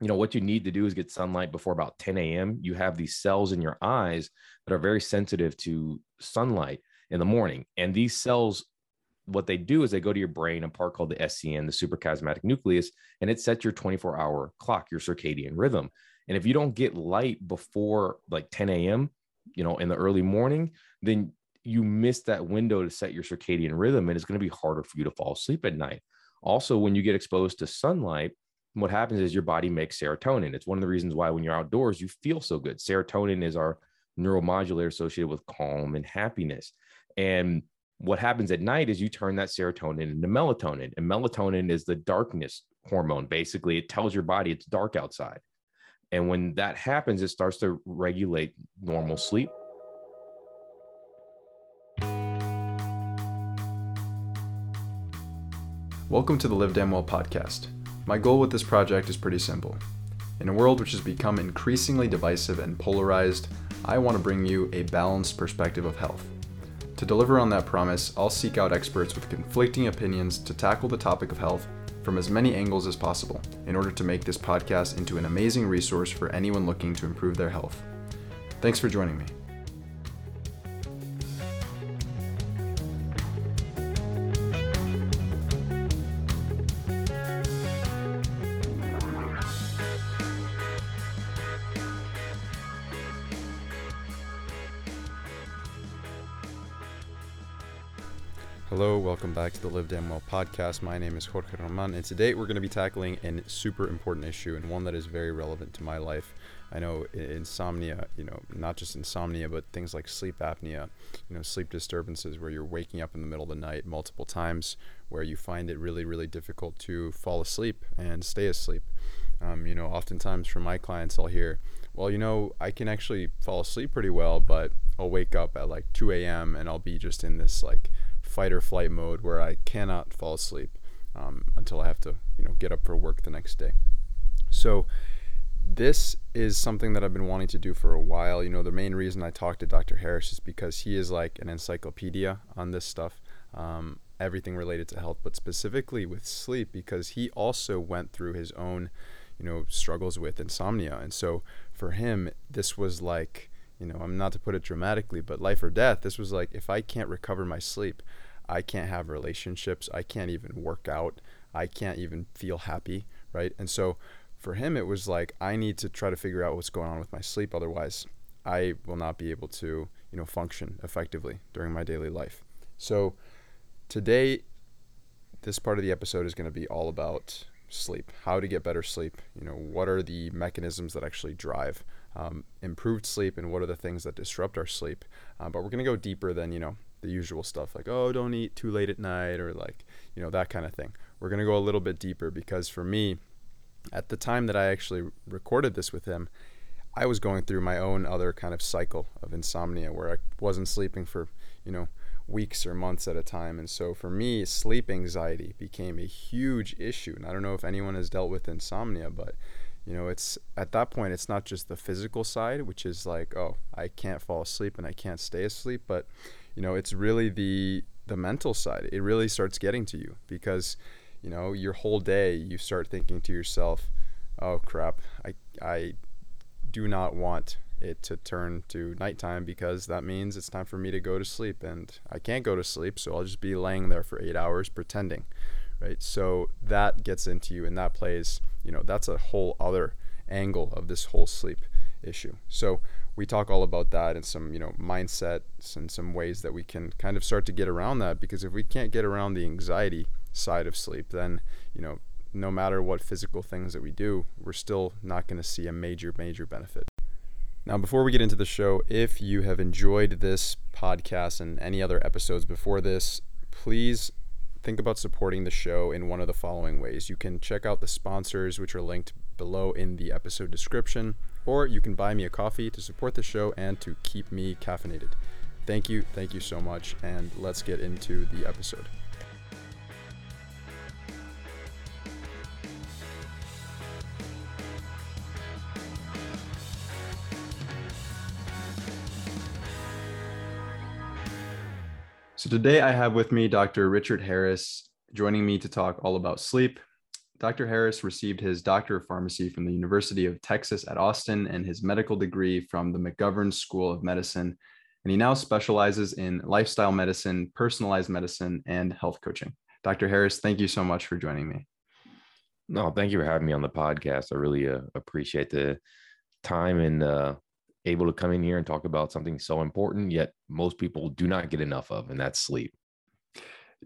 you know what you need to do is get sunlight before about 10 a.m you have these cells in your eyes that are very sensitive to sunlight in the morning. And these cells what they do is they go to your brain a part called the scn the suprachiasmatic nucleus and it sets your 24 hour clock your circadian rhythm. And if you don't get light before like 10 a.m you know in the early morning then you miss that window to set your circadian rhythm and it's going to be harder for you to fall asleep at night. Also when you get exposed to sunlight what happens is your body makes serotonin. It's one of the reasons why when you're outdoors, you feel so good. Serotonin is our neuromodulator associated with calm and happiness. And what happens at night is you turn that serotonin into melatonin. And melatonin is the darkness hormone. Basically, it tells your body it's dark outside. And when that happens, it starts to regulate normal sleep. Welcome to the Live Damn Well podcast. My goal with this project is pretty simple. In a world which has become increasingly divisive and polarized, I want to bring you a balanced perspective of health. To deliver on that promise, I'll seek out experts with conflicting opinions to tackle the topic of health from as many angles as possible in order to make this podcast into an amazing resource for anyone looking to improve their health. Thanks for joining me. Hello, welcome back to the Live Damn Well podcast. My name is Jorge Roman, and today we're going to be tackling a super important issue and one that is very relevant to my life. I know insomnia, you know, not just insomnia, but things like sleep apnea, you know, sleep disturbances where you're waking up in the middle of the night multiple times, where you find it really, really difficult to fall asleep and stay asleep. Um, you know, oftentimes from my clients, I'll hear, well, you know, I can actually fall asleep pretty well, but I'll wake up at like 2 a.m. and I'll be just in this like fight or flight mode where I cannot fall asleep um, until I have to, you know, get up for work the next day. So this is something that I've been wanting to do for a while. You know, the main reason I talked to Dr. Harris is because he is like an encyclopedia on this stuff, um, everything related to health, but specifically with sleep because he also went through his own, you know, struggles with insomnia. And so for him, this was like, you know, I'm not to put it dramatically, but life or death. This was like, if I can't recover my sleep, I can't have relationships. I can't even work out. I can't even feel happy, right? And so for him, it was like, I need to try to figure out what's going on with my sleep. Otherwise, I will not be able to, you know, function effectively during my daily life. So today, this part of the episode is going to be all about sleep, how to get better sleep. You know, what are the mechanisms that actually drive um, improved sleep, and what are the things that disrupt our sleep. Uh, but we're going to go deeper than, you know, the usual stuff like, oh, don't eat too late at night or like, you know, that kind of thing. We're going to go a little bit deeper because for me, at the time that I actually recorded this with him, I was going through my own other kind of cycle of insomnia where I wasn't sleeping for, you know, weeks or months at a time. And so for me, sleep anxiety became a huge issue. And I don't know if anyone has dealt with insomnia, but you know, it's at that point it's not just the physical side, which is like, oh, I can't fall asleep and I can't stay asleep, but you know, it's really the the mental side. It really starts getting to you because, you know, your whole day you start thinking to yourself, "Oh crap, I I do not want it to turn to nighttime because that means it's time for me to go to sleep and I can't go to sleep, so I'll just be laying there for 8 hours pretending." Right? So that gets into you and that plays, you know, that's a whole other angle of this whole sleep issue. So we talk all about that and some you know mindsets and some ways that we can kind of start to get around that because if we can't get around the anxiety side of sleep then you know no matter what physical things that we do we're still not going to see a major major benefit. Now before we get into the show if you have enjoyed this podcast and any other episodes before this please think about supporting the show in one of the following ways. You can check out the sponsors which are linked below in the episode description or you can buy me a coffee to support the show and to keep me caffeinated. Thank you, thank you so much, and let's get into the episode. So today I have with me Dr. Richard Harris joining me to talk all about sleep. Dr. Harris received his Doctor of Pharmacy from the University of Texas at Austin and his medical degree from the McGovern School of Medicine. And he now specializes in lifestyle medicine, personalized medicine, and health coaching. Dr. Harris, thank you so much for joining me. No, thank you for having me on the podcast. I really uh, appreciate the time and uh, able to come in here and talk about something so important, yet most people do not get enough of, and that's sleep.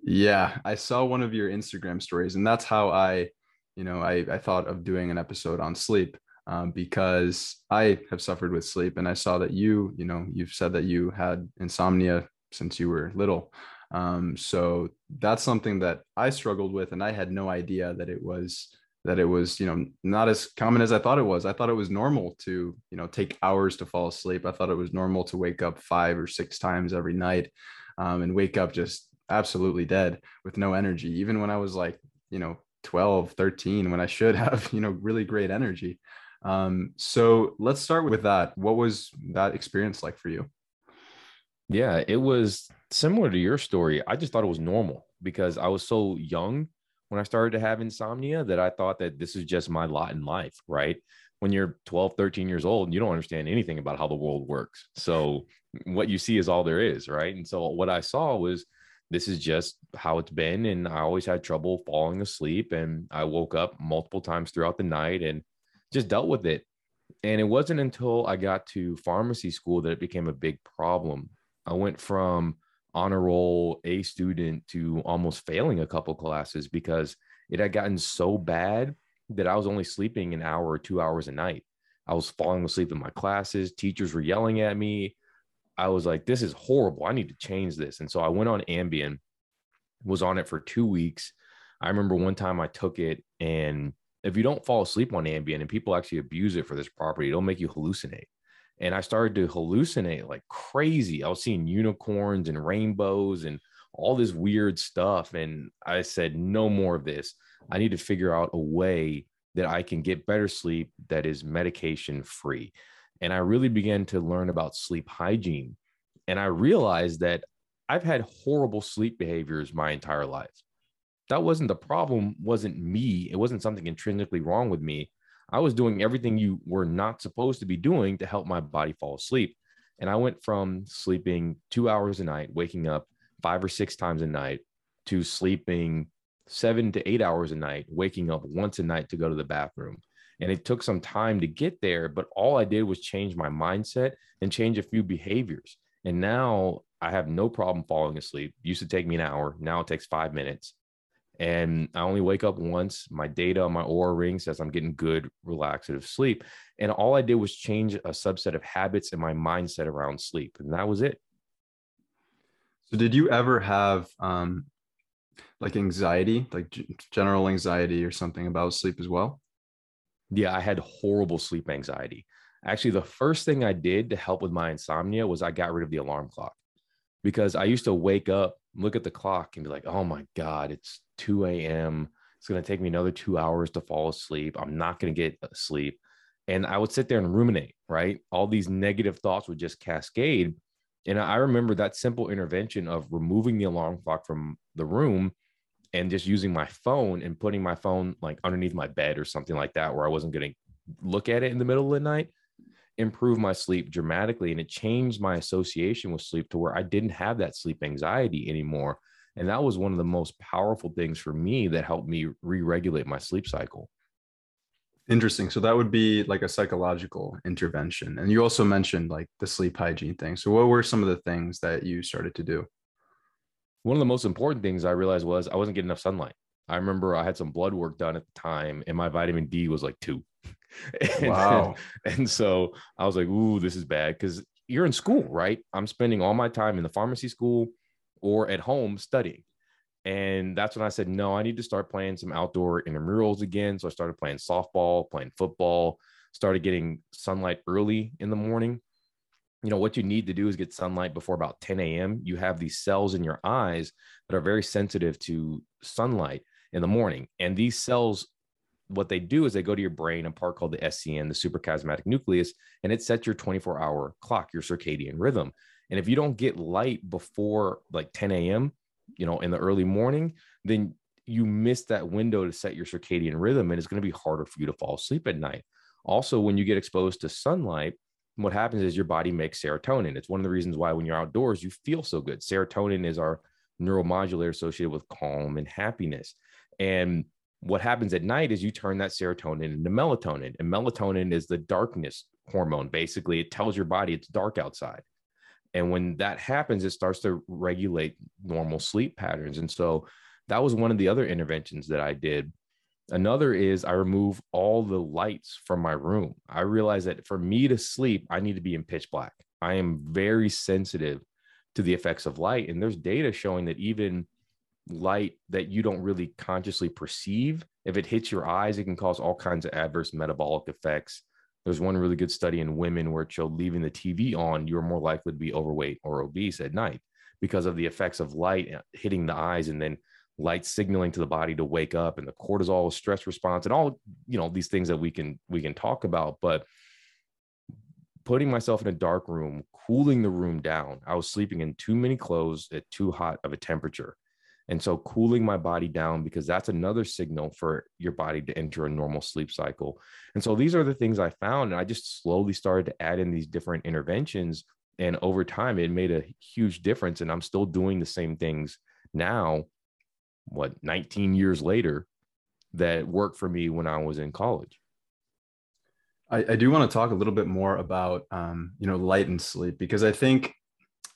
Yeah, I saw one of your Instagram stories, and that's how I, you know, I, I thought of doing an episode on sleep um, because I have suffered with sleep, and I saw that you, you know, you've said that you had insomnia since you were little. Um, so that's something that I struggled with, and I had no idea that it was that it was you know not as common as i thought it was. I thought it was normal to you know take hours to fall asleep. I thought it was normal to wake up five or six times every night um, and wake up just absolutely dead with no energy. Even when i was like you know 12 13 when i should have you know really great energy um, so let's start with that what was that experience like for you yeah it was similar to your story, I just thought it was normal because I was so young when I started to have insomnia that I thought that this is just my lot in life, right? When you're 12, 13 years old, you don't understand anything about how the world works. So what you see is all there is, right? And so what I saw was this is just how it's been. And I always had trouble falling asleep. And I woke up multiple times throughout the night and just dealt with it. And it wasn't until I got to pharmacy school that it became a big problem. I went from honor roll A student to almost failing a couple classes because it had gotten so bad that I was only sleeping an hour or two hours a night. I was falling asleep in my classes. Teachers were yelling at me. I was like, this is horrible. I need to change this. And so I went on Ambien, was on it for two weeks. I remember one time I took it, and if you don't fall asleep on Ambien, and people actually abuse it for this property, it'll make you hallucinate and I started to hallucinate like crazy. I was seeing unicorns and rainbows and all this weird stuff. And I said, no more of this. I need to figure out a way that I can get better sleep that is medication free. And I really began to learn about sleep hygiene. And I realized that I've had horrible sleep behaviors my entire life. That wasn't the problem, wasn't me. It wasn't something intrinsically wrong with me. I was doing everything you were not supposed to be doing to help my body fall asleep. And I went from sleeping two hours a night, waking up five or six times a night, to sleeping seven to eight hours a night, waking up once a night to go to the bathroom. And it took some time to get there, but all I did was change my mindset and change a few behaviors. And now I have no problem falling asleep. Used to take me an hour. Now it takes five minutes and I only wake up once. My data on my Oura ring says I'm getting good relaxative sleep. And all I did was change a subset of habits in my mindset around sleep. And that was it. So did you ever have um, like anxiety, like general anxiety or something about sleep as well? Yeah, I had horrible sleep anxiety. Actually, the first thing I did to help with my insomnia was I got rid of the alarm clock because I used to wake up, look at the clock, and be like, oh my God, it's 2 a.m. It's going to take me another two hours to fall asleep. I'm not going to get sleep. And I would sit there and ruminate, right? All these negative thoughts would just cascade. And I remember that simple intervention of removing the alarm clock from the room and just using my phone and putting my phone like underneath my bed or something like that, where I wasn't going to look at it in the middle of the night, improve my sleep dramatically. And it changed my association with sleep to where I didn't have that sleep anxiety anymore. And that was one of the most powerful things for me that helped me re regulate my sleep cycle. Interesting. So that would be like a psychological intervention. And you also mentioned like the sleep hygiene thing. So what were some of the things that you started to do? One of the most important things I realized was I wasn't getting enough sunlight. I remember I had some blood work done at the time and my vitamin D was like two. and, wow. And, so I was like, ooh, this is bad because you're in school, right? I'm spending all my time in the pharmacy school or at home studying. And that's when I said, no, I need to start playing some outdoor intramurals again. So I started playing softball, playing football, started getting sunlight early in the morning. You know, what you need to do is get sunlight before about 10 a.m. You have these cells in your eyes that are very sensitive to sunlight in the morning. And these cells, what they do is they go to your brain, a part called the SCN, the suprachiasmatic nucleus, and it sets your 24 hour clock, your circadian rhythm. And if you don't get light before like 10 a.m., you know, in the early morning, then you miss that window to set your circadian rhythm and it's going to be harder for you to fall asleep at night. Also, when you get exposed to sunlight, what happens is your body makes serotonin. It's one of the reasons why when you're outdoors, you feel so good. Serotonin is our neuromodulator associated with calm and happiness. And what happens at night is you turn that serotonin into melatonin. And melatonin is the darkness hormone. Basically, it tells your body it's dark outside. And when that happens, it starts to regulate normal sleep patterns. And so that was one of the other interventions that I did. Another is I remove all the lights from my room. I realize that for me to sleep, I need to be in pitch black. I am very sensitive to the effects of light. And there's data showing that even light that you don't really consciously perceive, if it hits your eyes, it can cause all kinds of adverse metabolic effects. There's one really good study in women where it showed leaving the TV on, you're more likely to be overweight or obese at night because of the effects of light eh, hitting the eyes and then light signaling to the body to wake up and the cortisol stress response and all you know these things that we can we can talk about but putting myself in a dark room cooling the room down i was sleeping in too many clothes at too hot of a temperature and so cooling my body down because that's another signal for your body to enter a normal sleep cycle. And so these are the things I found. And I just slowly started to add in these different interventions. And over time, it made a huge difference. And I'm still doing the same things now, what, 19 years later, that worked for me when I was in college. I, I do want to talk a little bit more about, um, you know, light and sleep because I think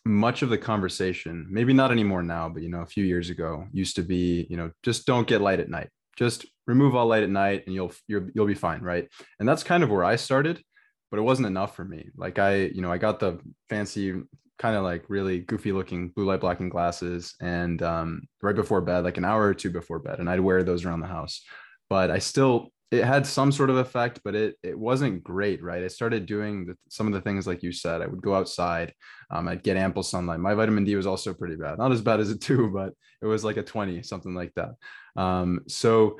much of the conversation, maybe not anymore now, but you know, a few years ago, used to be, you know, just don't get light at night. Just remove all light at night, and you'll you'll you'll be fine, right? And that's kind of where I started, but it wasn't enough for me. Like I, you know, I got the fancy, kind of like really goofy looking blue light blocking glasses, and um, right before bed, like an hour or two before bed, and I'd wear those around the house. But I still it had some sort of effect, but it it wasn't great, right? I started doing the, some of the things like you said. I would go outside, um, I'd get ample sunlight. My vitamin D was also pretty bad, not as bad as a two, but it was like a twenty, something like that. Um, so,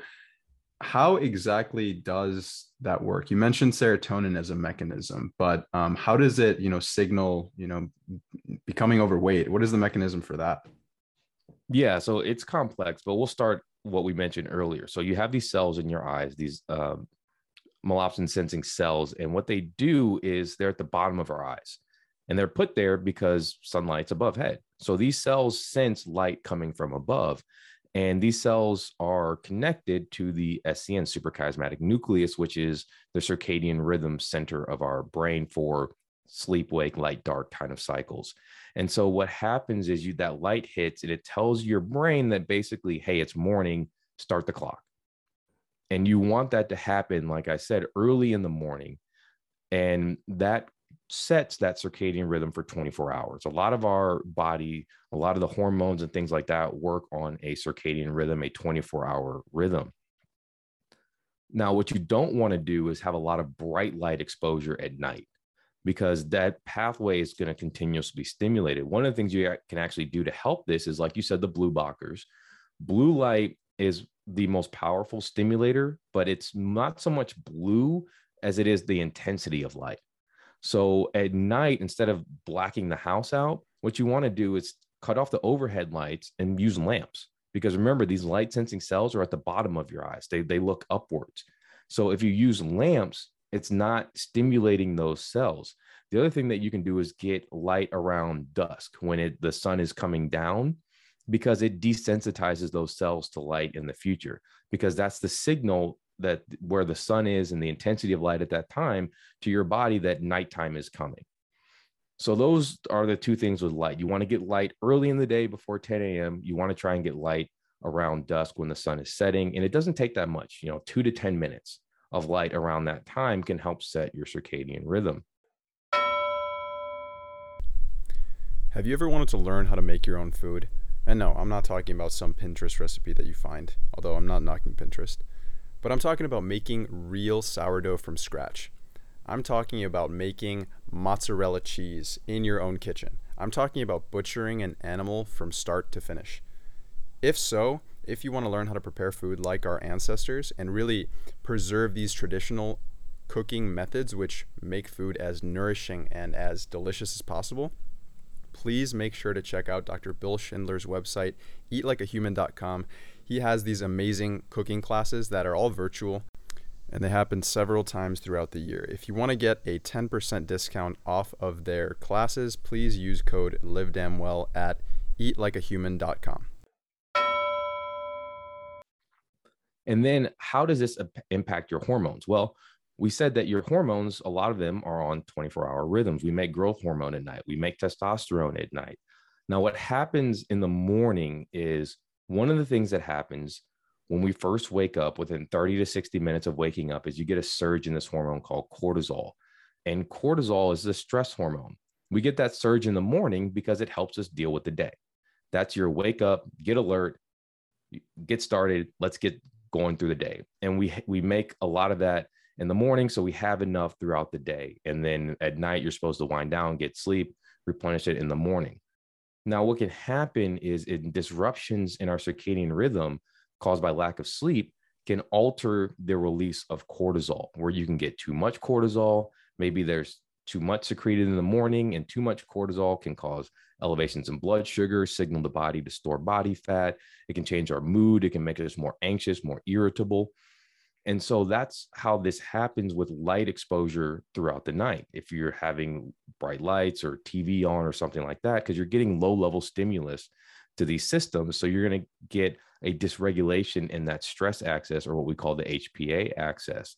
how exactly does that work? You mentioned serotonin as a mechanism, but um, how does it, you know, signal, you know, becoming overweight? What is the mechanism for that? Yeah, so it's complex, but we'll start what we mentioned earlier. So you have these cells in your eyes, these um, sensing cells, and what they do is they're at the bottom of our eyes, and they're put there because sunlight's above head. So these cells sense light coming from above, and these cells are connected to the SCN suprachiasmatic nucleus, which is the circadian rhythm center of our brain for sleep, wake, light, dark kind of cycles. And so what happens is you that light hits and it tells your brain that basically, hey, it's morning, start the clock. And you want that to happen, like I said, early in the morning. And that sets that circadian rhythm for 24 hours. A lot of our body, a lot of the hormones and things like that work on a circadian rhythm, a 24 hour rhythm. Now, what you don't want to do is have a lot of bright light exposure at night because that pathway is going to continuously be stimulated. One of the things you can actually do to help this is, like you said, the blue blockers. Blue light is the most powerful stimulator, but it's not so much blue as it is the intensity of light. So at night, instead of blacking the house out, what you want to do is cut off the overhead lights and use lamps. Because remember, these light sensing cells are at the bottom of your eyes, they, they look upwards. So if you use lamps, it's not stimulating those cells. The other thing that you can do is get light around dusk when it the sun is coming down because it desensitizes those cells to light in the future because that's the signal that where the sun is and the intensity of light at that time to your body that nighttime is coming. So those are the two things with light. You want to get light early in the day before 10 a.m. You want to try and get light around dusk when the sun is setting. And it doesn't take that much, you know, two to 10 minutes of light around that time can help set your circadian rhythm. Have you ever wanted to learn how to make your own food? And no, I'm not talking about some Pinterest recipe that you find, although I'm not knocking Pinterest. But I'm talking about making real sourdough from scratch. I'm talking about making mozzarella cheese in your own kitchen. I'm talking about butchering an animal from start to finish. If so, if you want to learn how to prepare food like our ancestors and really preserve these traditional cooking methods which make food as nourishing and as delicious as possible, please make sure to check out Dr. Bill Schindler's website, eatlikeahuman.com. He has these amazing cooking classes that are all virtual and they happen several times throughout the year. If you want to get a 10% discount off of their classes, please use code LiveDamnWell at eatlikeahuman.com. And then how does this impact your hormones? Well, we said that your hormones, a lot of them are on 24 hour rhythms. We make growth hormone at night, we make testosterone at night. Now, what happens in the morning is one of the things that happens when we first wake up within 30 to 60 minutes of waking up is you get a surge in this hormone called cortisol. And cortisol is the stress hormone. We get that surge in the morning because it helps us deal with the day. That's your wake up, get alert, get started, let's get going through the day. And we we make a lot of that in the morning so we have enough throughout the day. And then at night you're supposed to wind down, get sleep, replenish it in the morning. Now what can happen is in disruptions in our circadian rhythm caused by lack of sleep can alter the release of cortisol, where you can get too much cortisol. Maybe there's too much secreted in the morning, and too much cortisol can cause elevations in blood sugar, signal the body to store body fat. It can change our mood. It can make us more anxious, more irritable. And so that's how this happens with light exposure throughout the night. If you're having bright lights or TV on or something like that, because you're getting low level stimulus to these systems. So you're going to get a dysregulation in that stress axis or what we call the HPA axis.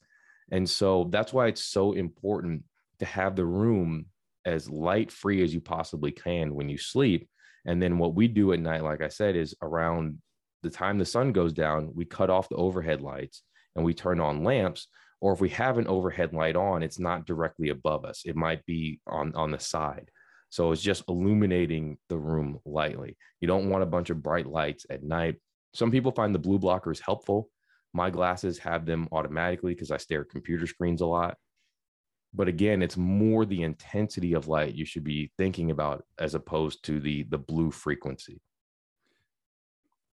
And so that's why it's so important to have the room as light free as you possibly can when you sleep. And then what we do at night, like I said, is around the time the sun goes down, we cut off the overhead lights and we turn on lamps. Or if we have an overhead light on, it's not directly above us. It might be on, on the side. So it's just illuminating the room lightly. You don't want a bunch of bright lights at night. Some people find the blue blockers helpful. My glasses have them automatically because I stare at computer screens a lot. But again, it's more the intensity of light you should be thinking about as opposed to the the blue frequency.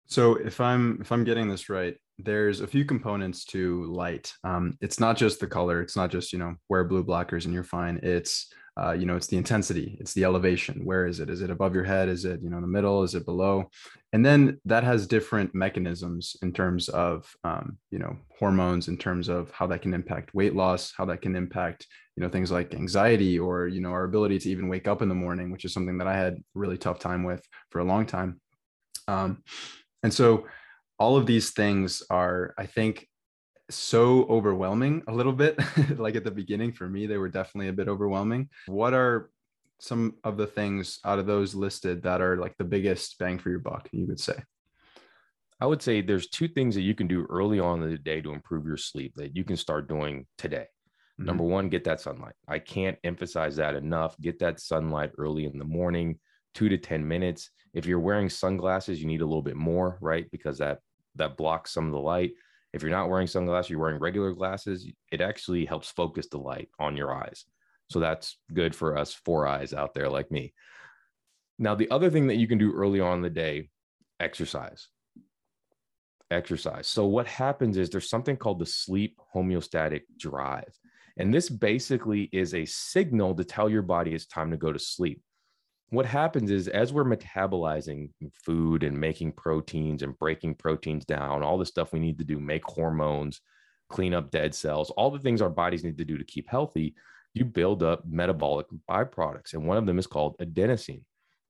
So if I'm if I'm getting this right, there's a few components to light. Um, it's not just the color. It's not just you know wear blue blockers and you're fine. It's uh, you know it's the intensity it's the elevation where is it is it above your head is it you know in the middle is it below and then that has different mechanisms in terms of um, you know hormones in terms of how that can impact weight loss how that can impact you know things like anxiety or you know our ability to even wake up in the morning which is something that i had really tough time with for a long time um, and so all of these things are i think so overwhelming a little bit. Like at the beginning for me they were definitely a bit overwhelming. What are some of the things out of those listed that are like the biggest bang for your buck you would say? I would say there's two things that you can do early on in the day to improve your sleep that you can start doing today. Mm-hmm. number one get that sunlight. I can't emphasize that enough. Get that sunlight early in the morning two to ten minutes. If you're wearing sunglasses you need a little bit more right? Because that that blocks some of the light if you're not wearing sunglasses, you're wearing regular glasses, it actually helps focus the light on your eyes. So that's good for us four eyes out there like me. Now, the other thing that you can do early on in the day, exercise. Exercise. So, what happens is there's something called the sleep homeostatic drive. And this basically is a signal to tell your body it's time to go to sleep what happens is as we're metabolizing food and making proteins and breaking proteins down, all the stuff we need to do, make hormones, clean up dead cells, all the things our bodies need to do to keep healthy, you build up metabolic byproducts. And one of them is called adenosine.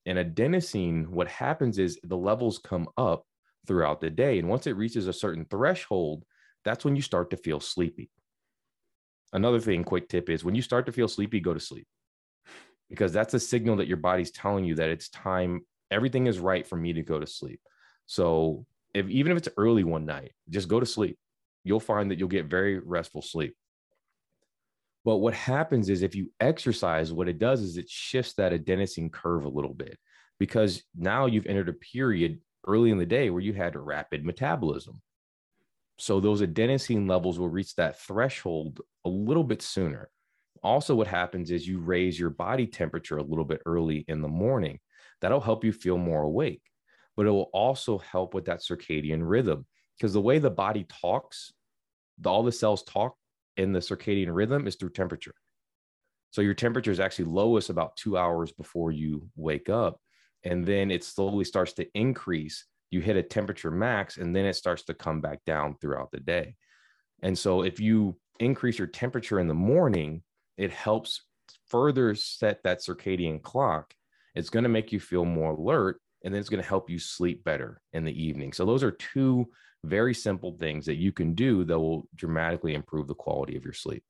And adenosine, what happens is the levels come up throughout the day. And once it reaches a certain threshold, that's when you start to feel sleepy. Another thing, quick tip is when you start to feel sleepy, go to sleep because that's a signal that your body's telling you that it's time everything is right for me to go to sleep. So if even if it's early one night just go to sleep. You'll find that you'll get very restful sleep. But what happens is if you exercise what it does is it shifts that adenosine curve a little bit because now you've entered a period early in the day where you had rapid metabolism. So those adenosine levels will reach that threshold a little bit sooner also, what happens is you raise your body temperature a little bit early in the morning. That'll help you feel more awake, but it will also help with that circadian rhythm because the way the body talks, the, all the cells talk in the circadian rhythm is through temperature. So your temperature is actually lowest about two hours before you wake up. And then it slowly starts to increase you hit a temperature max and then it starts to come back down throughout the day. And so if you increase your temperature in the morning, it helps further set that circadian clock. It's going to make you feel more alert and then it's going to help you sleep better in the evening. So those are two very simple things that you can do that will dramatically improve the quality of your sleep.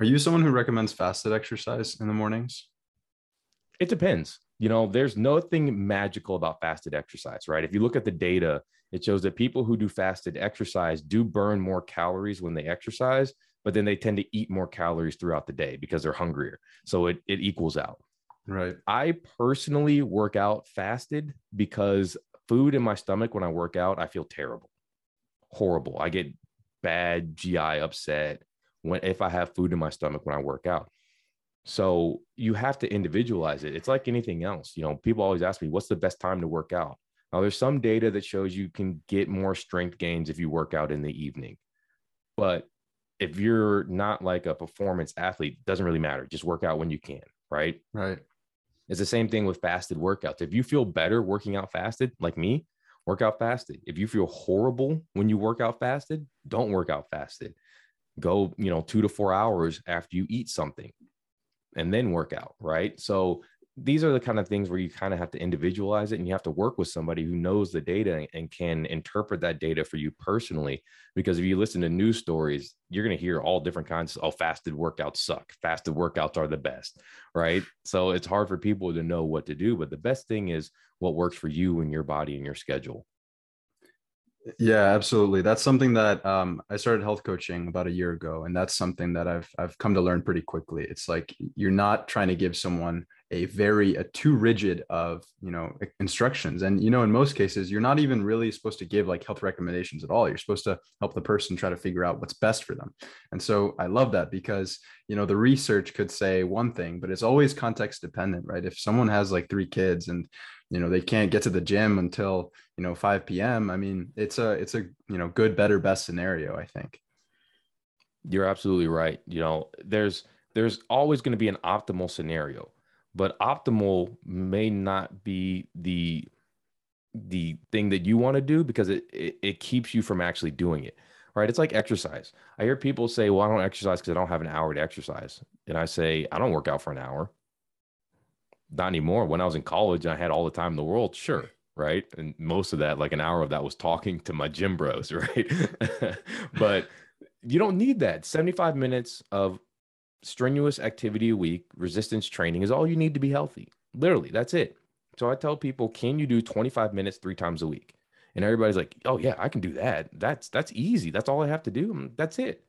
Are you someone who recommends fasted exercise in the mornings? It depends. You know, there's nothing magical about fasted exercise, right? If you look at the data, it shows that people who do fasted exercise do burn more calories when they exercise, but then they tend to eat more calories throughout the day because they're hungrier. So it, it equals out. Right. I personally work out fasted because food in my stomach when I work out, I feel terrible, horrible. I get bad GI upset when if I have food in my stomach when I work out. So you have to individualize it. It's like anything else. You know, people always ask me, what's the best time to work out? Now, there's some data that shows you can get more strength gains if you work out in the evening. But if you're not like a performance athlete, doesn't really matter. Just work out when you can, right? Right. It's the same thing with fasted workouts. If you feel better working out fasted, like me, work out fasted. If you feel horrible when you work out fasted, don't work out fasted. Go, you know, two to four hours after you eat something and then work out, right? So these are the kind of things where you kind of have to individualize it and you have to work with somebody who knows the data and can interpret that data for you personally because if you listen to news stories you're going to hear all different kinds of oh fasted workouts suck fasted workouts are the best right so it's hard for people to know what to do but the best thing is what works for you and your body and your schedule yeah, absolutely. That's something that um, I started health coaching about a year ago, and that's something that I've I've come to learn pretty quickly. It's like you're not trying to give someone a very a too rigid of you know instructions, and you know in most cases you're not even really supposed to give like health recommendations at all. You're supposed to help the person try to figure out what's best for them. And so I love that because you know the research could say one thing, but it's always context dependent, right? If someone has like three kids and you know they can't get to the gym until you know 5 p.m i mean it's a it's a you know good better best scenario i think you're absolutely right you know there's there's always going to be an optimal scenario but optimal may not be the the thing that you want to do because it, it, it keeps you from actually doing it right it's like exercise i hear people say well i don't exercise because i don't have an hour to exercise and i say i don't work out for an hour not anymore. When I was in college and I had all the time in the world, sure, right? And most of that, like an hour of that, was talking to my gym bros, right? but you don't need that. 75 minutes of strenuous activity a week, resistance training is all you need to be healthy. Literally, that's it. So I tell people, can you do 25 minutes three times a week? And everybody's like, "Oh yeah, I can do that. That's that's easy. That's all I have to do. Mm, that's it."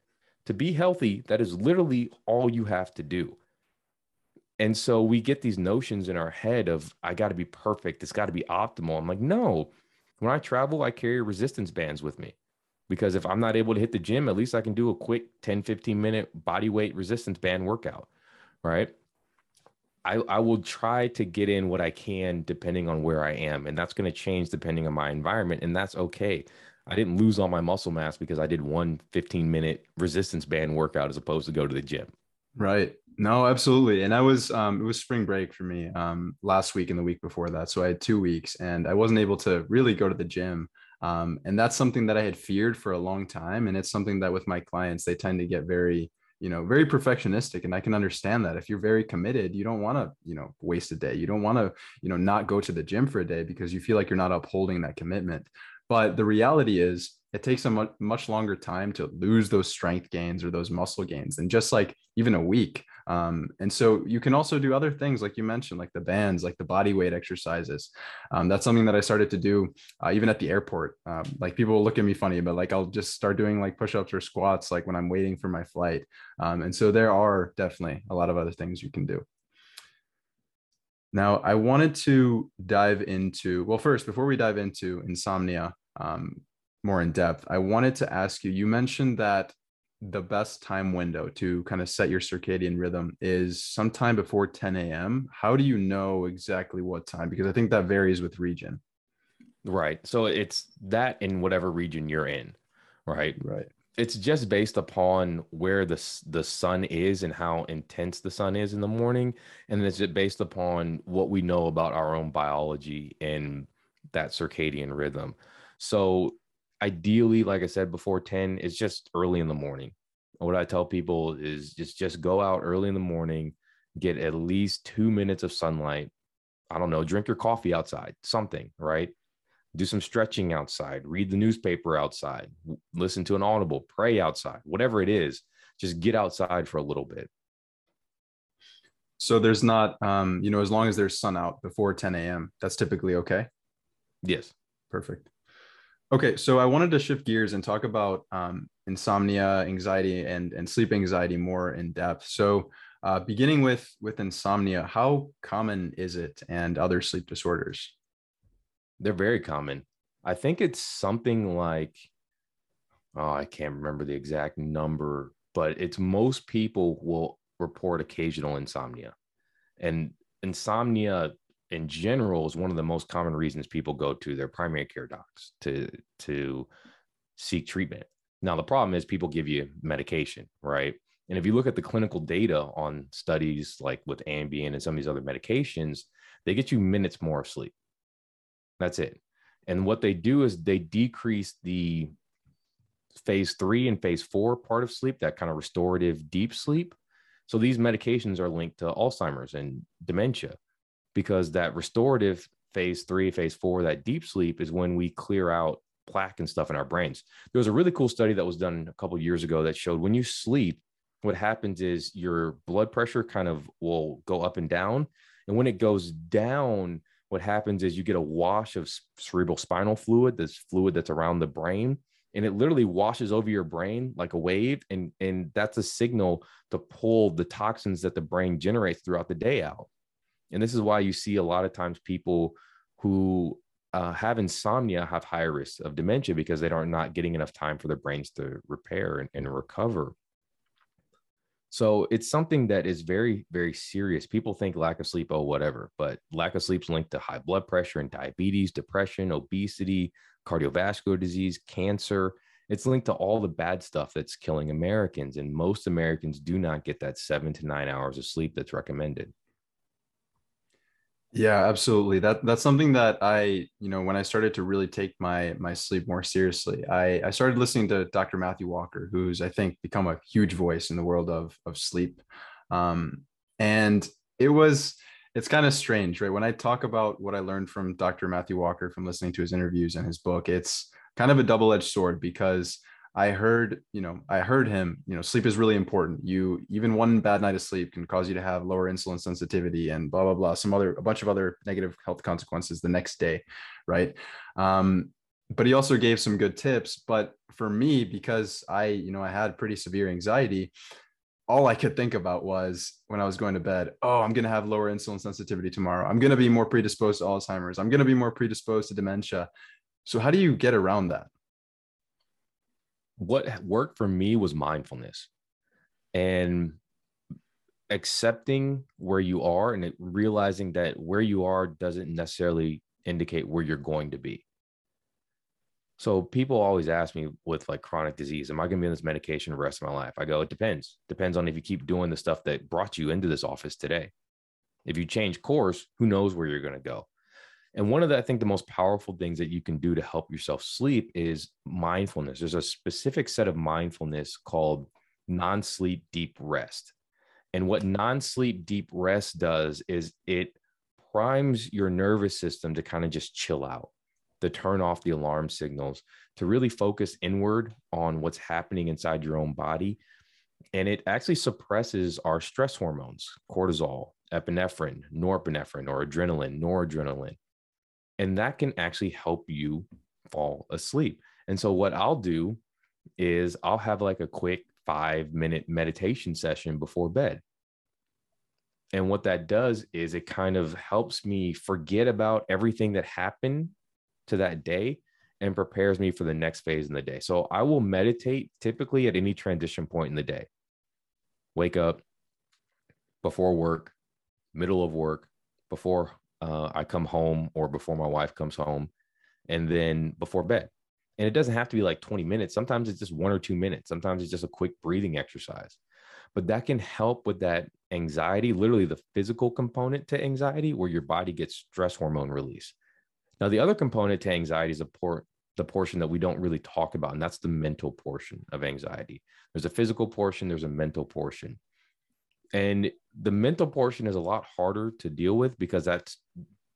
To be healthy, that is literally all you have to do. And so we get these notions in our head of, I got to be perfect. It's got to be optimal. I'm like, no. When I travel, I carry resistance bands with me because if I'm not able to hit the gym, at least I can do a quick 10, 15 minute body weight resistance band workout. Right. I, I will try to get in what I can depending on where I am. And that's going to change depending on my environment. And that's okay. I didn't lose all my muscle mass because I did one 15 minute resistance band workout as opposed to go to the gym. Right. No, absolutely. And I was um it was spring break for me um last week and the week before that. So I had 2 weeks and I wasn't able to really go to the gym. Um and that's something that I had feared for a long time and it's something that with my clients they tend to get very you know very perfectionistic and i can understand that. If you're very committed you don't want to you know waste a day. You don't want to you know not go to the gym for a day because you feel like you're not upholding that commitment. But the reality is it takes a much, much longer time to lose those strength gains or those muscle gains than just like even a week um, and so you can also do other things like you mentioned, like the bands, like the body weight exercises. Um, that's something that I started to do uh, even at the airport. Um, like people will look at me funny, but like I'll just start doing like push-ups or squats like when I'm waiting for my flight. Um, and so there are definitely a lot of other things you can do. Now, I wanted to dive into, well, first, before we dive into insomnia um, more in depth, I wanted to ask you, you mentioned that the best time window to kind of set your circadian rhythm is sometime before 10 a.m. How do you know exactly what time? Because I think that varies with region. Right. So it's that in whatever region you're in. Right. Right. It's just based upon where the the sun is and how intense the sun is in the morning, and then it's based upon what we know about our own biology and that circadian rhythm. So ideally, like I said before, 10 is just early in the morning. What I tell people is just just go out early in the morning, get at least two minutes of sunlight. I don't know, drink your coffee outside, something, right? Do some stretching outside, read the newspaper outside, listen to an audible, pray outside, whatever it is, just get outside for a little bit. So there's not, um, you know, as long as there's sun out before 10 a.m., that's typically okay. Yes. Perfect. Okay, so I wanted to shift gears and talk about um, insomnia, anxiety, and and sleep anxiety more in depth. So, uh, beginning with with insomnia, how common is it, and other sleep disorders? They're very common. I think it's something like, oh, I can't remember the exact number, but it's most people will report occasional insomnia, and insomnia in general is one of the most common reasons people go to their primary care docs to to seek treatment. Now the problem is people give you medication, right? And if you look at the clinical data on studies like with Ambien and some of these other medications, they get you minutes more of sleep. That's it. And what they do is they decrease the phase three and phase four part of sleep, that kind of restorative deep sleep. So these medications are linked to Alzheimer's and dementia because that restorative phase three, phase four, that deep sleep is when we clear out plaque and stuff in our brains. There was a really cool study that was done a couple years ago that showed when you sleep, what happens is your blood pressure kind of will go up and down. And when it goes down, what happens is you get a wash of cerebral spinal fluid, this fluid that's around the brain, and it literally washes over your brain like a wave. And, and that's a signal to pull the toxins that the brain generates throughout the day out. And this is why you see a lot of times people who uh, have insomnia have higher risks of dementia because they are not getting enough time for their brains to repair and, and recover. So it's something that is very, very serious. People think lack of sleep, oh, whatever, but lack of sleep is linked to high blood pressure and diabetes, depression, obesity, cardiovascular disease, cancer. It's linked to all the bad stuff that's killing Americans. And most Americans do not get that seven to nine hours of sleep that's recommended. Yeah, absolutely. That that's something that I, you know, when I started to really take my my sleep more seriously, I I started listening to Dr. Matthew Walker, who's I think become a huge voice in the world of of sleep. Um, and it was it's kind of strange, right? When I talk about what I learned from Dr. Matthew Walker from listening to his interviews and his book, it's kind of a double-edged sword because I heard, you know, I heard him, you know, sleep is really important. You even one bad night of sleep can cause you to have lower insulin sensitivity and blah blah blah, some other a bunch of other negative health consequences the next day, right? Um, but he also gave some good tips. But for me, because I, you know, I had pretty severe anxiety, all I could think about was when I was going to bed, oh, I'm going to have lower insulin sensitivity tomorrow. I'm going to be more predisposed to Alzheimer's. I'm going to be more predisposed to dementia. So how do you get around that? What worked for me was mindfulness and accepting where you are and realizing that where you are doesn't necessarily indicate where you're going to be. So people always ask me with like chronic disease, am I going to be on this medication the rest of my life? I go, it depends. Depends on if you keep doing the stuff that brought you into this office today. If you change course, who knows where you're going to go? And one of the, I think, the most powerful things that you can do to help yourself sleep is mindfulness. There's a specific set of mindfulness called non sleep deep rest. And what non sleep deep rest does is it primes your nervous system to kind of just chill out, to turn off the alarm signals, to really focus inward on what's happening inside your own body. And it actually suppresses our stress hormones, cortisol, epinephrine, norepinephrine, or adrenaline, noradrenaline and that can actually help you fall asleep. And so what I'll do is I'll have like a quick 5 minute meditation session before bed. And what that does is it kind of helps me forget about everything that happened to that day and prepares me for the next phase in the day. So I will meditate typically at any transition point in the day. Wake up before work, middle of work, before uh, I come home or before my wife comes home, and then before bed. And it doesn't have to be like 20 minutes. Sometimes it's just one or two minutes. Sometimes it's just a quick breathing exercise. But that can help with that anxiety, literally the physical component to anxiety, where your body gets stress hormone release. Now, the other component to anxiety is a por- the portion that we don't really talk about, and that's the mental portion of anxiety. There's a physical portion, there's a mental portion. And the mental portion is a lot harder to deal with because that's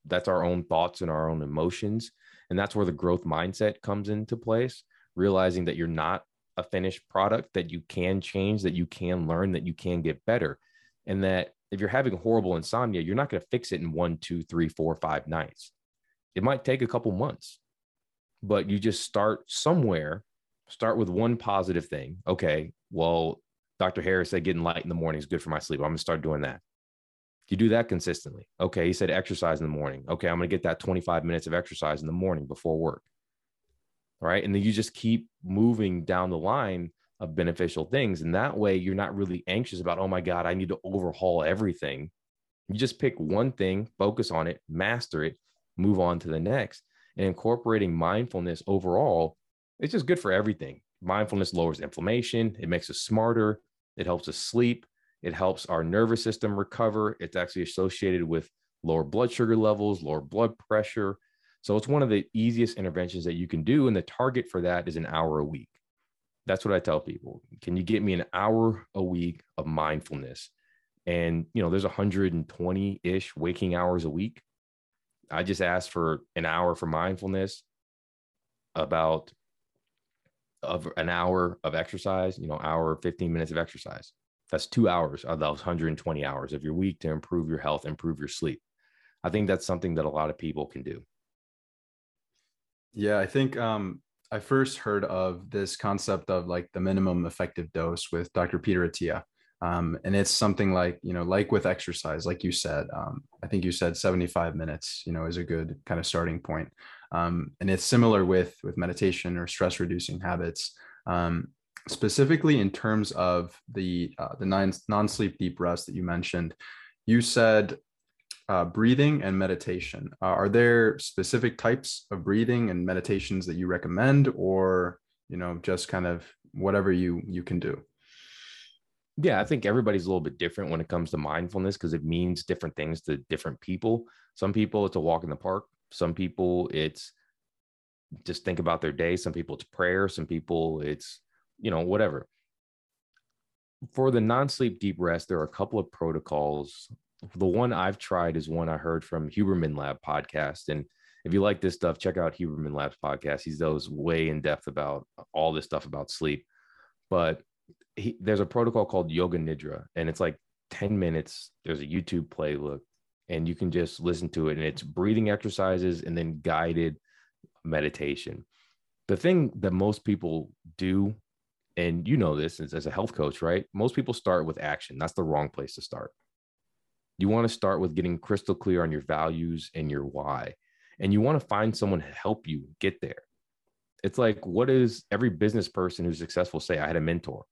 that's our own thoughts and our own emotions. And that's where the growth mindset comes into place, realizing that you're not a finished product, that you can change, that you can learn, that you can get better. And that if you're having horrible insomnia, you're not going to fix it in one, two, three, four, five nights. It might take a couple months, but you just start somewhere, start with one positive thing. Okay, well, Dr. Harris said getting light in the morning is good for my sleep. I'm going to start doing that. You do that consistently. Okay, he said exercise in the morning. Okay, I'm going to get that 25 minutes of exercise in the morning before work. Right. And then you just keep moving down the line of beneficial things. And that way you're not really anxious about, oh my God, I need to overhaul everything. You just pick one thing, focus on it, master it, move on to the next. And incorporating mindfulness overall, it's just good for everything. Mindfulness lowers inflammation, it makes us smarter, it helps us sleep, it helps our nervous system recover. It's actually associated with lower blood sugar levels, lower blood pressure. So it's one of the easiest interventions that you can do. And the target for that is an hour a week. That's what I tell people. Can you get me an hour a week of mindfulness? And, you know, there's 120 ish waking hours a week. I just asked for an hour for mindfulness, about of an hour of exercise, you know, hour, 15 minutes of exercise. That's two hours of those 120 hours of your week to improve your health, improve your sleep. I think that's something that a lot of people can do. Yeah, I think um, I first heard of this concept of like the minimum effective dose with Dr. Peter Attia. Um, and it's something like, you know, like with exercise, like you said, um, I think you said 75 minutes, you know, is a good kind of starting point. Um, and it's similar with, with meditation or stress reducing habits. Um, specifically in terms of the uh, the non-sleep deep rest that you mentioned you said uh, breathing and meditation. Uh, are there specific types of breathing and meditations that you recommend or you know just kind of whatever you you can do? Yeah i think everybody's a little bit different when it comes to mindfulness because it means different things to different people. Some people it's a walk in the park some people it's just think about their day some people it's prayer some people it's you know, whatever. For the non sleep deep rest, there are a couple of protocols. The one I've tried is one I heard from Huberman Lab podcast. And if you like this stuff, check out Huberman Lab's podcast. He goes way in depth about all this stuff about sleep. But he, there's a protocol called Yoga Nidra, and it's like 10 minutes. There's a YouTube playlist, and you can just listen to it. And it's breathing exercises and then guided meditation. The thing that most people do and you know this as, a health coach, right? Most people start with action. That's the wrong place to start. You want to start with getting crystal clear on your values and your why. And you want to find someone to help you get there. It's like, what does every business person who's successful say? I had a mentor.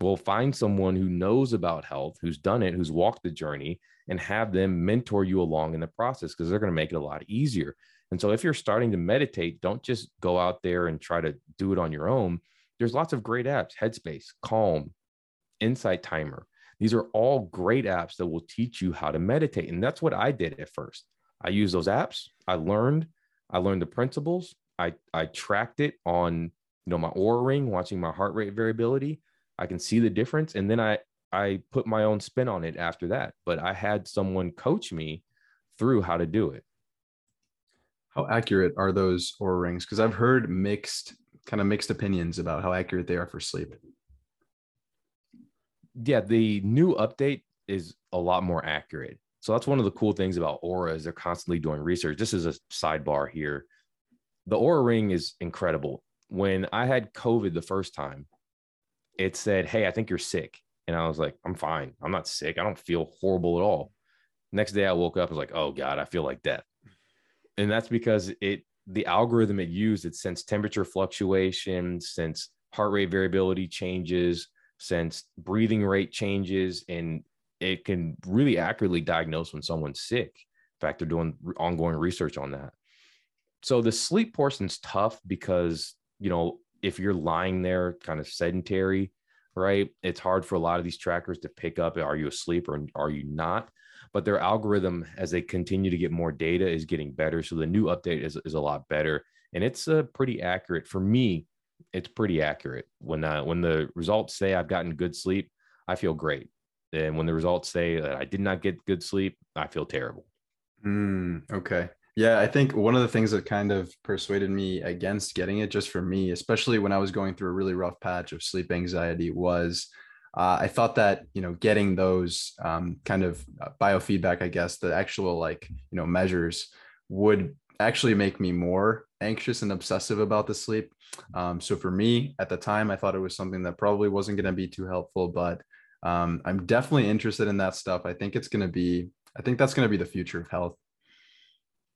Well, find someone who knows about health, who's done it, who's walked the journey, and have them mentor you along in the process because they're going to make it a lot easier. And so, if you're starting to meditate, don't just go out there and try to do it on your own there's lots of great apps Headspace, Calm, Insight Timer. These are all great apps that will teach you how to meditate. And that's what I did at first. I used those apps. I learned, I learned the principles. I, I tracked it on, you know, my Oura ring, watching my heart rate variability. I can see the difference. And then I, I put my own spin on it after that. But I had someone coach me through how to do it. How accurate are those Oura rings? Because I've heard mixed kind of mixed opinions about how accurate they are for sleep. Yeah, the new update is a lot more accurate. So that's one of the cool things about Oura is they're constantly doing research. This is a sidebar here. The Oura ring is incredible. When I had COVID the first time, it said, "Hey, I think you're sick." And I was like, "I'm fine. I'm not sick. I don't feel horrible at all." Next day I woke up I was like, "Oh god, I feel like death." And that's because it the algorithm it used, it sense temperature fluctuations, sense heart rate variability changes, sense breathing rate changes, and it can really accurately diagnose when someone's sick. In fact, they're doing ongoing research on that. So the sleep portion's tough because, you know, if you're lying there kind of sedentary, right? It's hard for a lot of these trackers to pick up are you asleep or are you not? But their algorithm, as they continue to get more data, is getting better. So the new update is, is a lot better. And it's uh, pretty accurate. For me, it's pretty accurate. When, uh, when the results say I've gotten good sleep, I feel great. And when the results say that I did not get good sleep, I feel terrible. Mm, okay. Yeah, I think one of the things that kind of persuaded me against getting it, just for me, especially when I was going through a really rough patch of sleep anxiety, was uh, I thought that you know getting those um, kind of uh, biofeedback, I guess, the actual like you know measures would actually make me more anxious and obsessive about the sleep. Um, so for me at the time, I thought it was something that probably wasn't going to be too helpful, but um, I'm definitely interested in that stuff. I think it's going to be, I think that's going to be the future of health.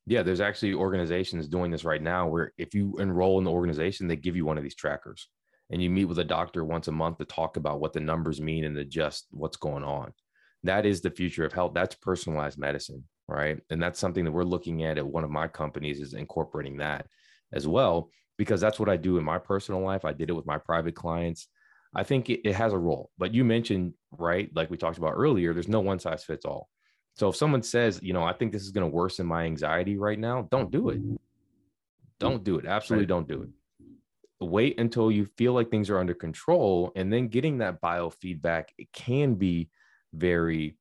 Yeah, there's actually organizations doing this right now where if you enroll in the organization, they give you one of these trackers and you meet with a doctor once a month to talk about what the numbers mean and adjust what's going on. That is the future of health. That's personalized medicine, right? And that's something that we're looking at at one of my companies is incorporating that as well, because that's what I do in my personal life. I did it with my private clients. I think it, it has a role, but you mentioned, right? Like we talked about earlier, there's no one size fits all so if someone says, you know, I think this is going to worsen my anxiety right now, don't do it. Don't do it. Absolutely don't do it. Wait until you feel like things are under control and then getting that biofeedback it can be very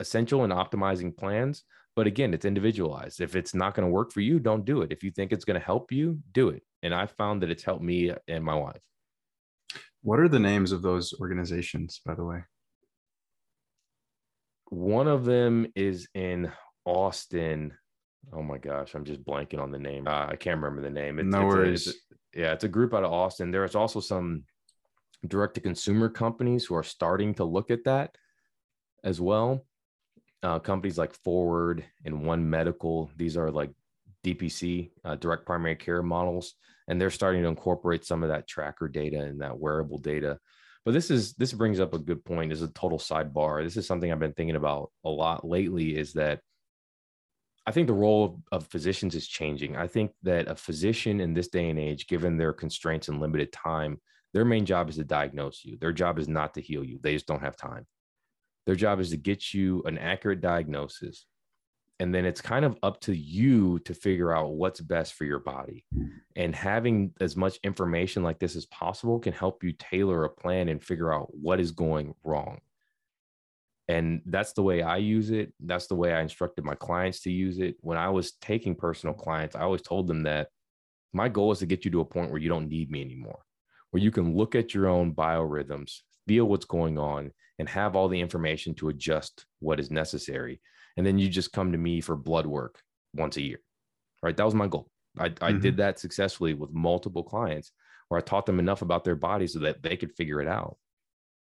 essential in optimizing plans, but again, it's individualized. If it's not going to work for you, don't do it. If you think it's going to help you, do it. And I found that it's helped me and my wife. What are the names of those organizations, by the way? One of them is in Austin. Oh my gosh, I'm just blanking on the name. Uh, I can't remember the name. It's, no it's worries. A, it's a, yeah, it's a group out of Austin. There's also some direct to consumer companies who are starting to look at that as well. Uh, companies like Forward and One Medical, these are like DPC, uh, direct primary care models, and they're starting to incorporate some of that tracker data and that wearable data but this is this brings up a good point Is a total sidebar. This is something i've been thinking about a lot lately is that i think the role of, of physicians is changing. I think that a physician in this day and age given their constraints and limited time their main job is to diagnose you. Their job is not to heal you. They just don't have time. Their job is to get you an accurate diagnosis and then it's kind of up to you to figure out what's best for your body. Mm-hmm. And having as much information like this as possible can help you tailor a plan and figure out what is going wrong. And that's the way i use it. That's the way i instructed my clients to use it. When i was taking personal clients i always told them that my goal is to get you to a point where you don't need me anymore where you can look at your own biorhythms feel what's going on and have all the information to adjust what is necessary and then you just come to me for blood work once a year right? That was my goal. I, I mm-hmm. did that successfully with multiple clients where i taught them enough about their body so that they could figure it out.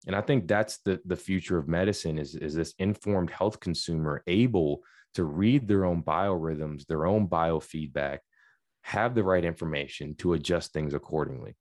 And i think that's the the future of medicine is is this informed health consumer able to read their own biorhythms their own biofeedback have the right information to adjust things accordingly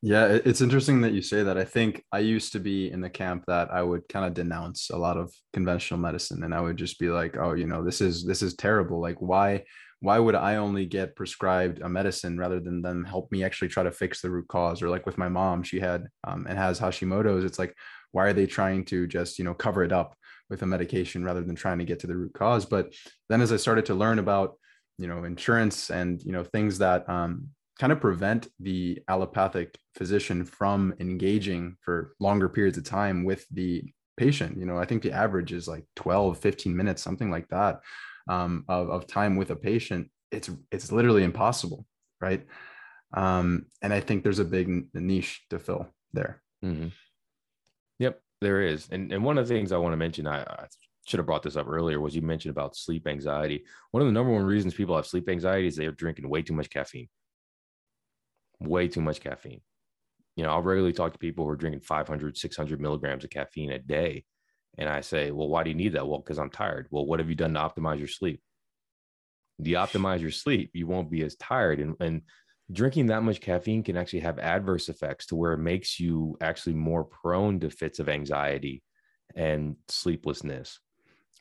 yeah, it's interesting that you say that. I think I used to be in the camp that I would kind of denounce a lot of conventional medicine and I would just be like, "Oh, you know, this is this is terrible. Like why why would I only get prescribed a medicine rather than them help me actually try to fix the root cause?" Or like with my mom, she had um, and has Hashimoto's. It's like, why are they trying to just you know cover it up with a medication rather than trying to get to the root cause? But then as I started to learn about you know insurance and you know things that um, kind of prevent the allopathic physician from engaging for longer periods of time with the patient. You know i think the average is like 12 15 minutes something like that um, of, of time with a patient. It's it's literally impossible right? Um, and i think there's a big niche to fill there. Mm-hmm. yep there is. And, and one of the things i want to mention I, I should have brought this up earlier was you mentioned about sleep anxiety. One of the number one reasons people have sleep anxiety is they're drinking way too much caffeine way too much caffeine. You know, I'll regularly talk to people who are drinking 500, 600 milligrams of caffeine a day. And I say, well, why do you need that? Well, because I'm tired. Well, what have you done to optimize your sleep? You optimize your sleep? You won't be as tired. And, and drinking that much caffeine can actually have adverse effects to where it makes you actually more prone to fits of anxiety and sleeplessness.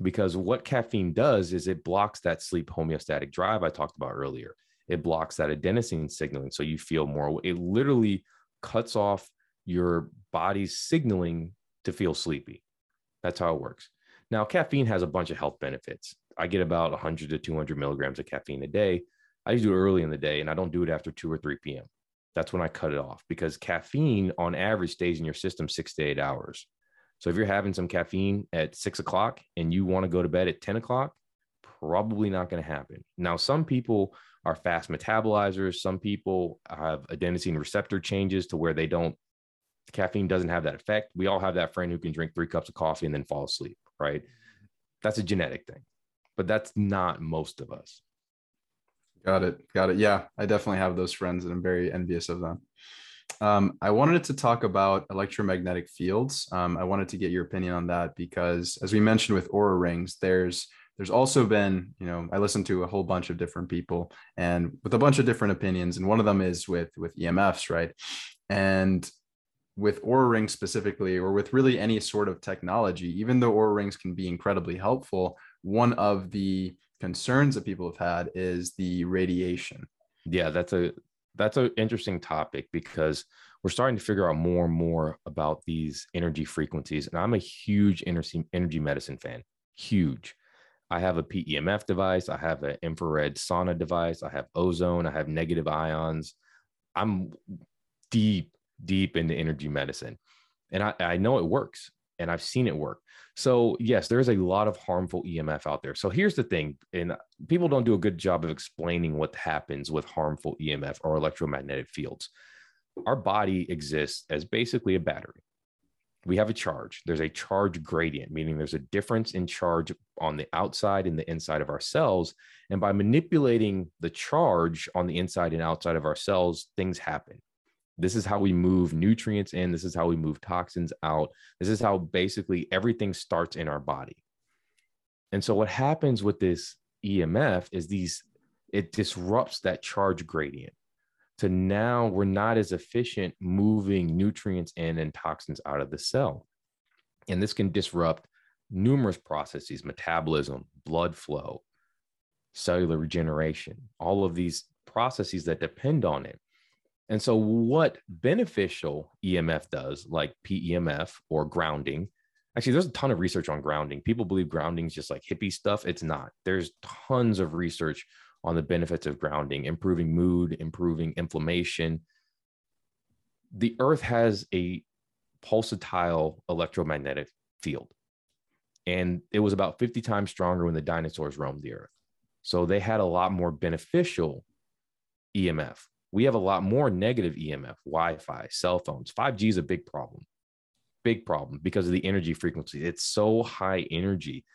Because what caffeine does is it blocks that sleep homeostatic drive I talked about earlier it blocks that adenosine signaling. So you feel more, it literally cuts off your body's signaling to feel sleepy. That's how it works. Now, caffeine has a bunch of health benefits. I get about 100 to 200 milligrams of caffeine a day. I do it early in the day and I don't do it after 2 or 3 p.m. That's when I cut it off because caffeine on average stays in your system six to eight hours. So if you're having some caffeine at six o'clock and you want to go to bed at 10 o'clock, probably not going to happen. Now, some people are fast metabolizers. Some people have adenosine receptor changes to where they don't, caffeine doesn't have that effect. We all have that friend who can drink three cups of coffee and then fall asleep, right? That's a genetic thing, but that's not most of us. Got it. Got it. Yeah, I definitely have those friends and I'm very envious of them. Um, I wanted to talk about electromagnetic fields. Um, I wanted to get your opinion on that because, as we mentioned with Oura rings, there's there's also been, you know, I listened to a whole bunch of different people and with a bunch of different opinions, and one of them is with with EMFs, right? And with Oura rings specifically, or with really any sort of technology, even though Oura rings can be incredibly helpful, one of the concerns that people have had is the radiation. Yeah, that's a that's an interesting topic because we're starting to figure out more and more about these energy frequencies. And I'm a huge energy energy medicine fan. Huge. I have a PEMF device. I have an infrared sauna device. I have ozone. I have negative ions. I'm deep, deep into energy medicine. And I, I know it works and I've seen it work. So, yes, there's a lot of harmful EMF out there. So, here's the thing, and people don't do a good job of explaining what happens with harmful EMF or electromagnetic fields. Our body exists as basically a battery we have a charge. There's a charge gradient, meaning there's a difference in charge on the outside and the inside of our cells. And by manipulating the charge on the inside and outside of our cells, things happen. This is how we move nutrients in. This is how we move toxins out. This is how basically everything starts in our body. And so, what happens with this EMF is these, it disrupts that charge gradient to now we're not as efficient moving nutrients in and toxins out of the cell. And this can disrupt numerous processes metabolism, blood flow, cellular regeneration, all of these processes that depend on it. And so, what beneficial EMF does, like PEMF or grounding, actually, there's a ton of research on grounding. People believe grounding is just like hippie stuff. It's not. There's tons of research on the benefits of grounding, improving mood, improving inflammation. The earth has a pulsatile electromagnetic field. And it was about 50 times stronger when the dinosaurs roamed the earth. So they had a lot more beneficial EMF. We have a lot more negative EMF, Wi Fi, cell phones. 5G is a big problem, big problem because of the energy frequency. It's so high energy.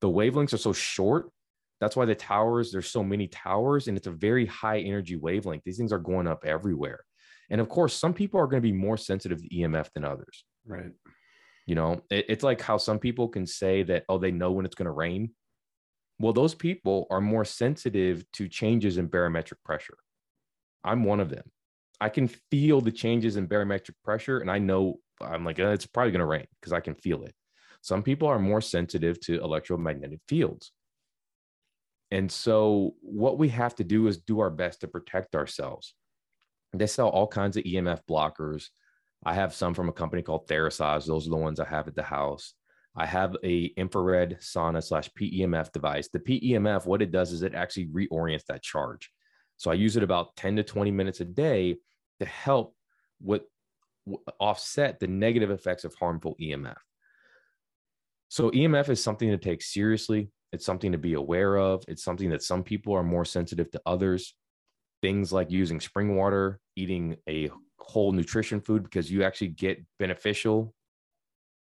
The wavelengths are so short that's why the towers, there's so many towers and it's a very high energy wavelength. These things are going up everywhere. And of course, some people are going to be more sensitive to EMF than others. Right. You know, it, it's like how some people can say that, oh, they know when it's going to rain. Well, those people are more sensitive to changes in barometric pressure. I'm one of them. I can feel the changes in barometric pressure and I know I'm like, oh, it's probably going to rain because I can feel it. Some people are more sensitive to electromagnetic fields. And so, what we have to do is do our best to protect ourselves. They sell all kinds of EMF blockers. I have some from a company called TheraSage. Those are the ones I have at the house. I have a infrared sauna slash PEMF device. The PEMF, what it does is it actually reorients that charge. So I use it about 10 to 20 minutes a day to help with offset the negative effects of harmful EMF. So EMF is something to take seriously. It's something to be aware of. It's something that some people are more sensitive to others. Things like using spring water, eating a whole nutrition food because you actually get beneficial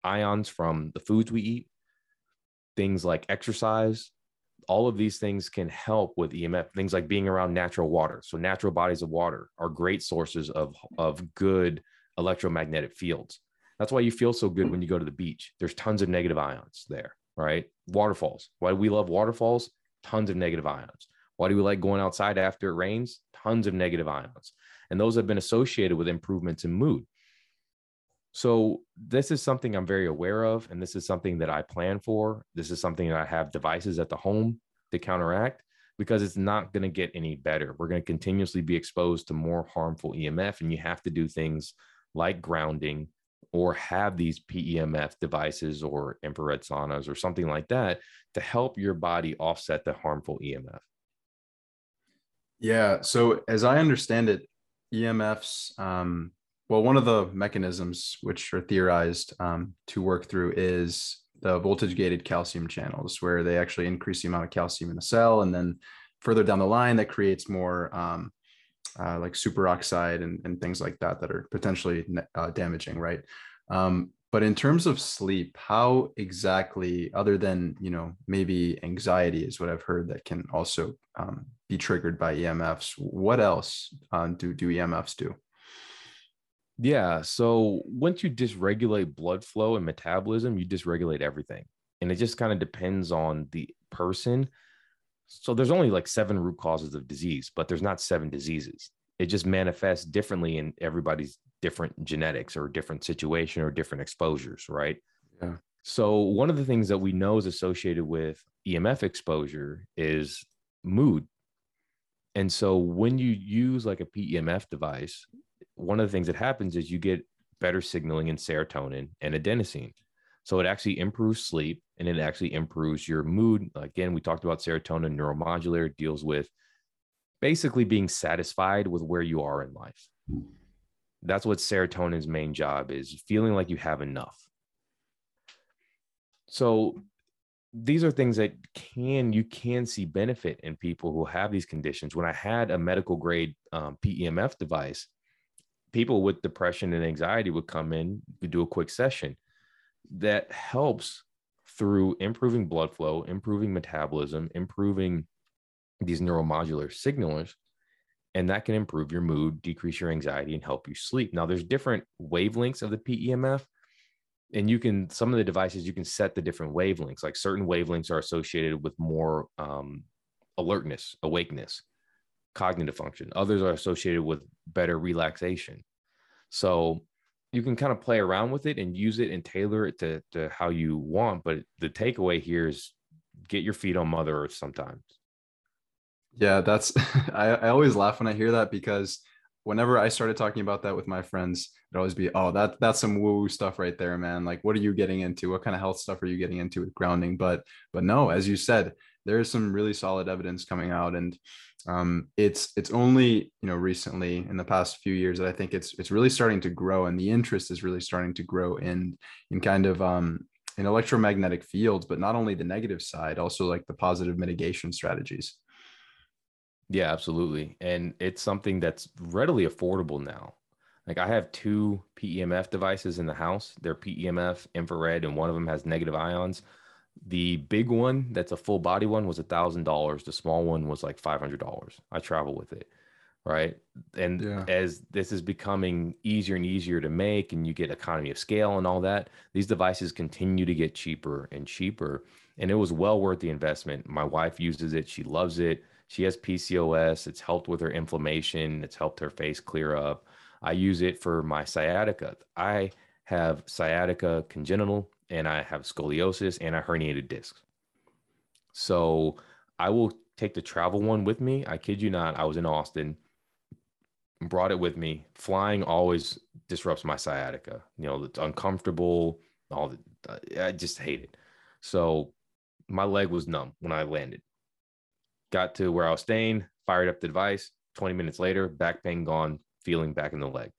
ions from the foods we eat. Things like exercise, all of these things can help with EMF. Things like being around natural water. So, natural bodies of water are great sources of, of good electromagnetic fields. That's why you feel so good when you go to the beach. There's tons of negative ions there right? Waterfalls. Why do we love waterfalls? Tons of negative ions. Why do we like going outside after it rains? Tons of negative ions. And those have been associated with improvements in mood. So, this is something I'm very aware of. And this is something that I plan for. This is something that I have devices at the home to counteract because it's not going to get any better. We're going to continuously be exposed to more harmful EMF. And you have to do things like grounding or have these PEMF devices or infrared saunas or something like that to help your body offset the harmful EMF. Yeah. So, as I understand it, EMFs, um, well, one of the mechanisms which are theorized um, to work through is the voltage gated calcium channels, where they actually increase the amount of calcium in the cell. And then further down the line, that creates more um, uh, like superoxide and, and things like that that are potentially uh, damaging, right? Um, but in terms of sleep, how exactly, other than you know maybe anxiety, is what I've heard that can also um, be triggered by EMFs. What else uh, do do EMFs do? Yeah. So once you dysregulate blood flow and metabolism, you dysregulate everything. And it just kind of depends on the person. So there's only like seven root causes of disease, but there's not seven diseases. It just manifests differently in everybody's different genetics or different situation or different exposures, right? Yeah. So one of the things that we know is associated with EMF exposure is mood. And so when you use like a PEMF device, one of the things that happens is you get better signaling in serotonin and adenosine. So it actually improves sleep and it actually improves your mood. Again, we talked about serotonin neuromodulator deals with basically being satisfied with where you are in life. That's what serotonin's main job is, feeling like you have enough. So these are things that can you can see benefit in people who have these conditions. When I had a medical grade um, PEMF device, people with depression and anxiety would come in, do a quick session that helps through improving blood flow, improving metabolism, improving these neuromodular signalers. And that can improve your mood, decrease your anxiety, and help you sleep. Now, there's different wavelengths of the PEMF. And you can, some of the devices, you can set the different wavelengths. Like certain wavelengths are associated with more um, alertness, awakeness cognitive function. Others are associated with better relaxation. So you can kind of play around with it and use it and tailor it to, to how you want. But the takeaway here is get your feet on Mother Earth sometimes. Yeah, that's I, I always laugh when I hear that because whenever I started talking about that with my friends, it'd always be, oh, that that's some woo-woo stuff right there, man. Like, what are you getting into? What kind of health stuff are you getting into with grounding? But but no, as you said, there is some really solid evidence coming out, and um, it's it's only you know recently in the past few years that I think it's it's really starting to grow, and the interest is really starting to grow in in kind of um, in electromagnetic fields, but not only the negative side, also like the positive mitigation strategies. Yeah, absolutely. And it's something that's readily affordable now. Like I have two PEMF devices in the house. They're PEMF infrared, and one of them has negative ions. The big one, that's a full body one, was a thousand dollars. The small one was like five hundred dollars. I travel with it, right? And yeah. as this is becoming easier and easier to make, and you get economy of scale and all that, these devices continue to get cheaper and cheaper. And it was well worth the investment. My wife uses it; she loves it. She has PCOS. It's helped with her inflammation. It's helped her face clear up. I use it for my sciatica. I have sciatica congenital and I have scoliosis and I herniated discs. So I will take the travel one with me. I kid you not. I was in Austin, brought it with me. Flying always disrupts my sciatica. You know, it's uncomfortable. All the, uh, I just hate it. So my leg was numb when I landed. Got to where I was staying, fired up the device. 20 minutes later, back pain gone, feeling back in the leg.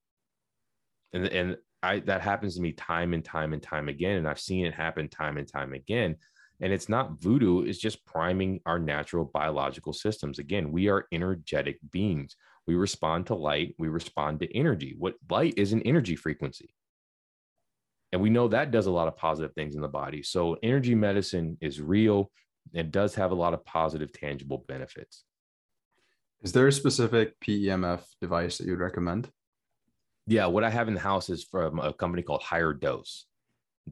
And, and I that happens to me time and time and time again, and I've seen it happen time and time again. And it's not voodoo; it's just priming our natural biological systems. Again, we are energetic beings. We respond to light. We respond to energy. What light is an energy frequency, and we know that does a lot of positive things in the body. So energy medicine is real. and does have a lot of positive, tangible benefits. Is there a specific PEMF device that you'd recommend? Yeah, what I have in the house is from a company called Higher Dose,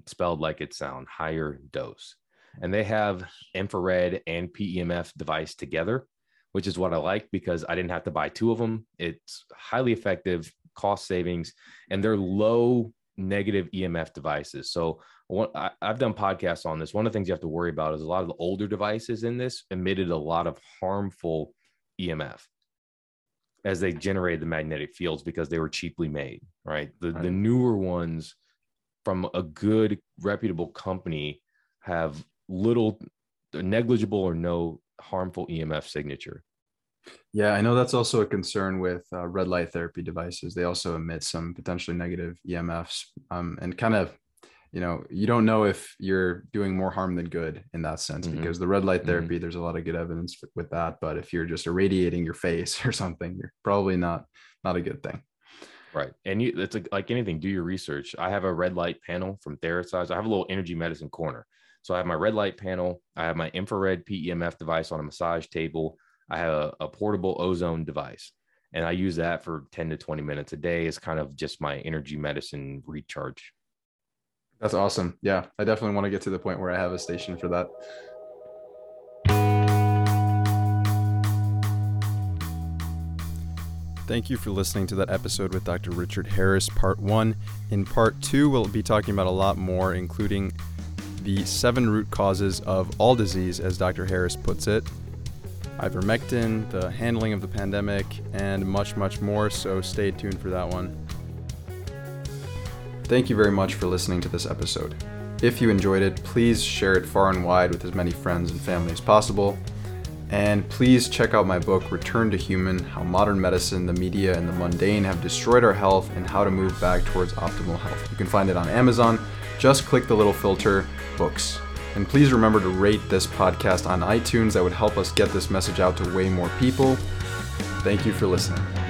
spelled like it sounds, Higher Dose. And they have infrared and PEMF device together, which is what I like because I didn't have to buy two of them. It's highly effective, cost savings, and they're low negative EMF devices. So I, have done podcasts on this. One of the things you have to worry about is a lot of the older devices in this emitted a lot of harmful EMF as they generated the magnetic fields because they were cheaply made, right? The Right. the newer ones from a good reputable company have little negligible or no harmful EMF signature. Yeah, I know that's also a concern with uh, red light therapy devices. They also emit some potentially negative EMFs, um, and kind of, you know, you don't know if you're doing more harm than good in that sense Mhm. because the red light therapy, there's a lot of good evidence with that. But if you're just irradiating your face or something, you're probably not not a good thing. Right. And you it's like, like anything, do your research. I have a red light panel from TheraSage. I have a little energy medicine corner. So I have my red light panel, I have my infrared PEMF device on a massage table, I have a, a portable ozone device. And I use that for 10 to 20 minutes a day as kind of just my energy medicine recharge. That's awesome. Yeah, I definitely want to get to the point where I have a station for that. Thank you for listening to that episode with Dr. Richard Harris, part one. In part two, we'll be talking about a lot more, including the seven root causes of all disease, as Dr. Harris puts it, ivermectin, the handling of the pandemic, and much, much more. So stay tuned for that one. Thank you very much for listening to this episode. If you enjoyed it, please share it far and wide with as many friends and family as possible. And please check out my book, Return to Human How Modern Medicine, the Media, and the Mundane Have Destroyed Our Health and How to Move Back Towards Optimal Health. You can find it on Amazon. Just click the little filter, Books. And please remember to rate this podcast on iTunes. That would help us get this message out to way more people. Thank you for listening.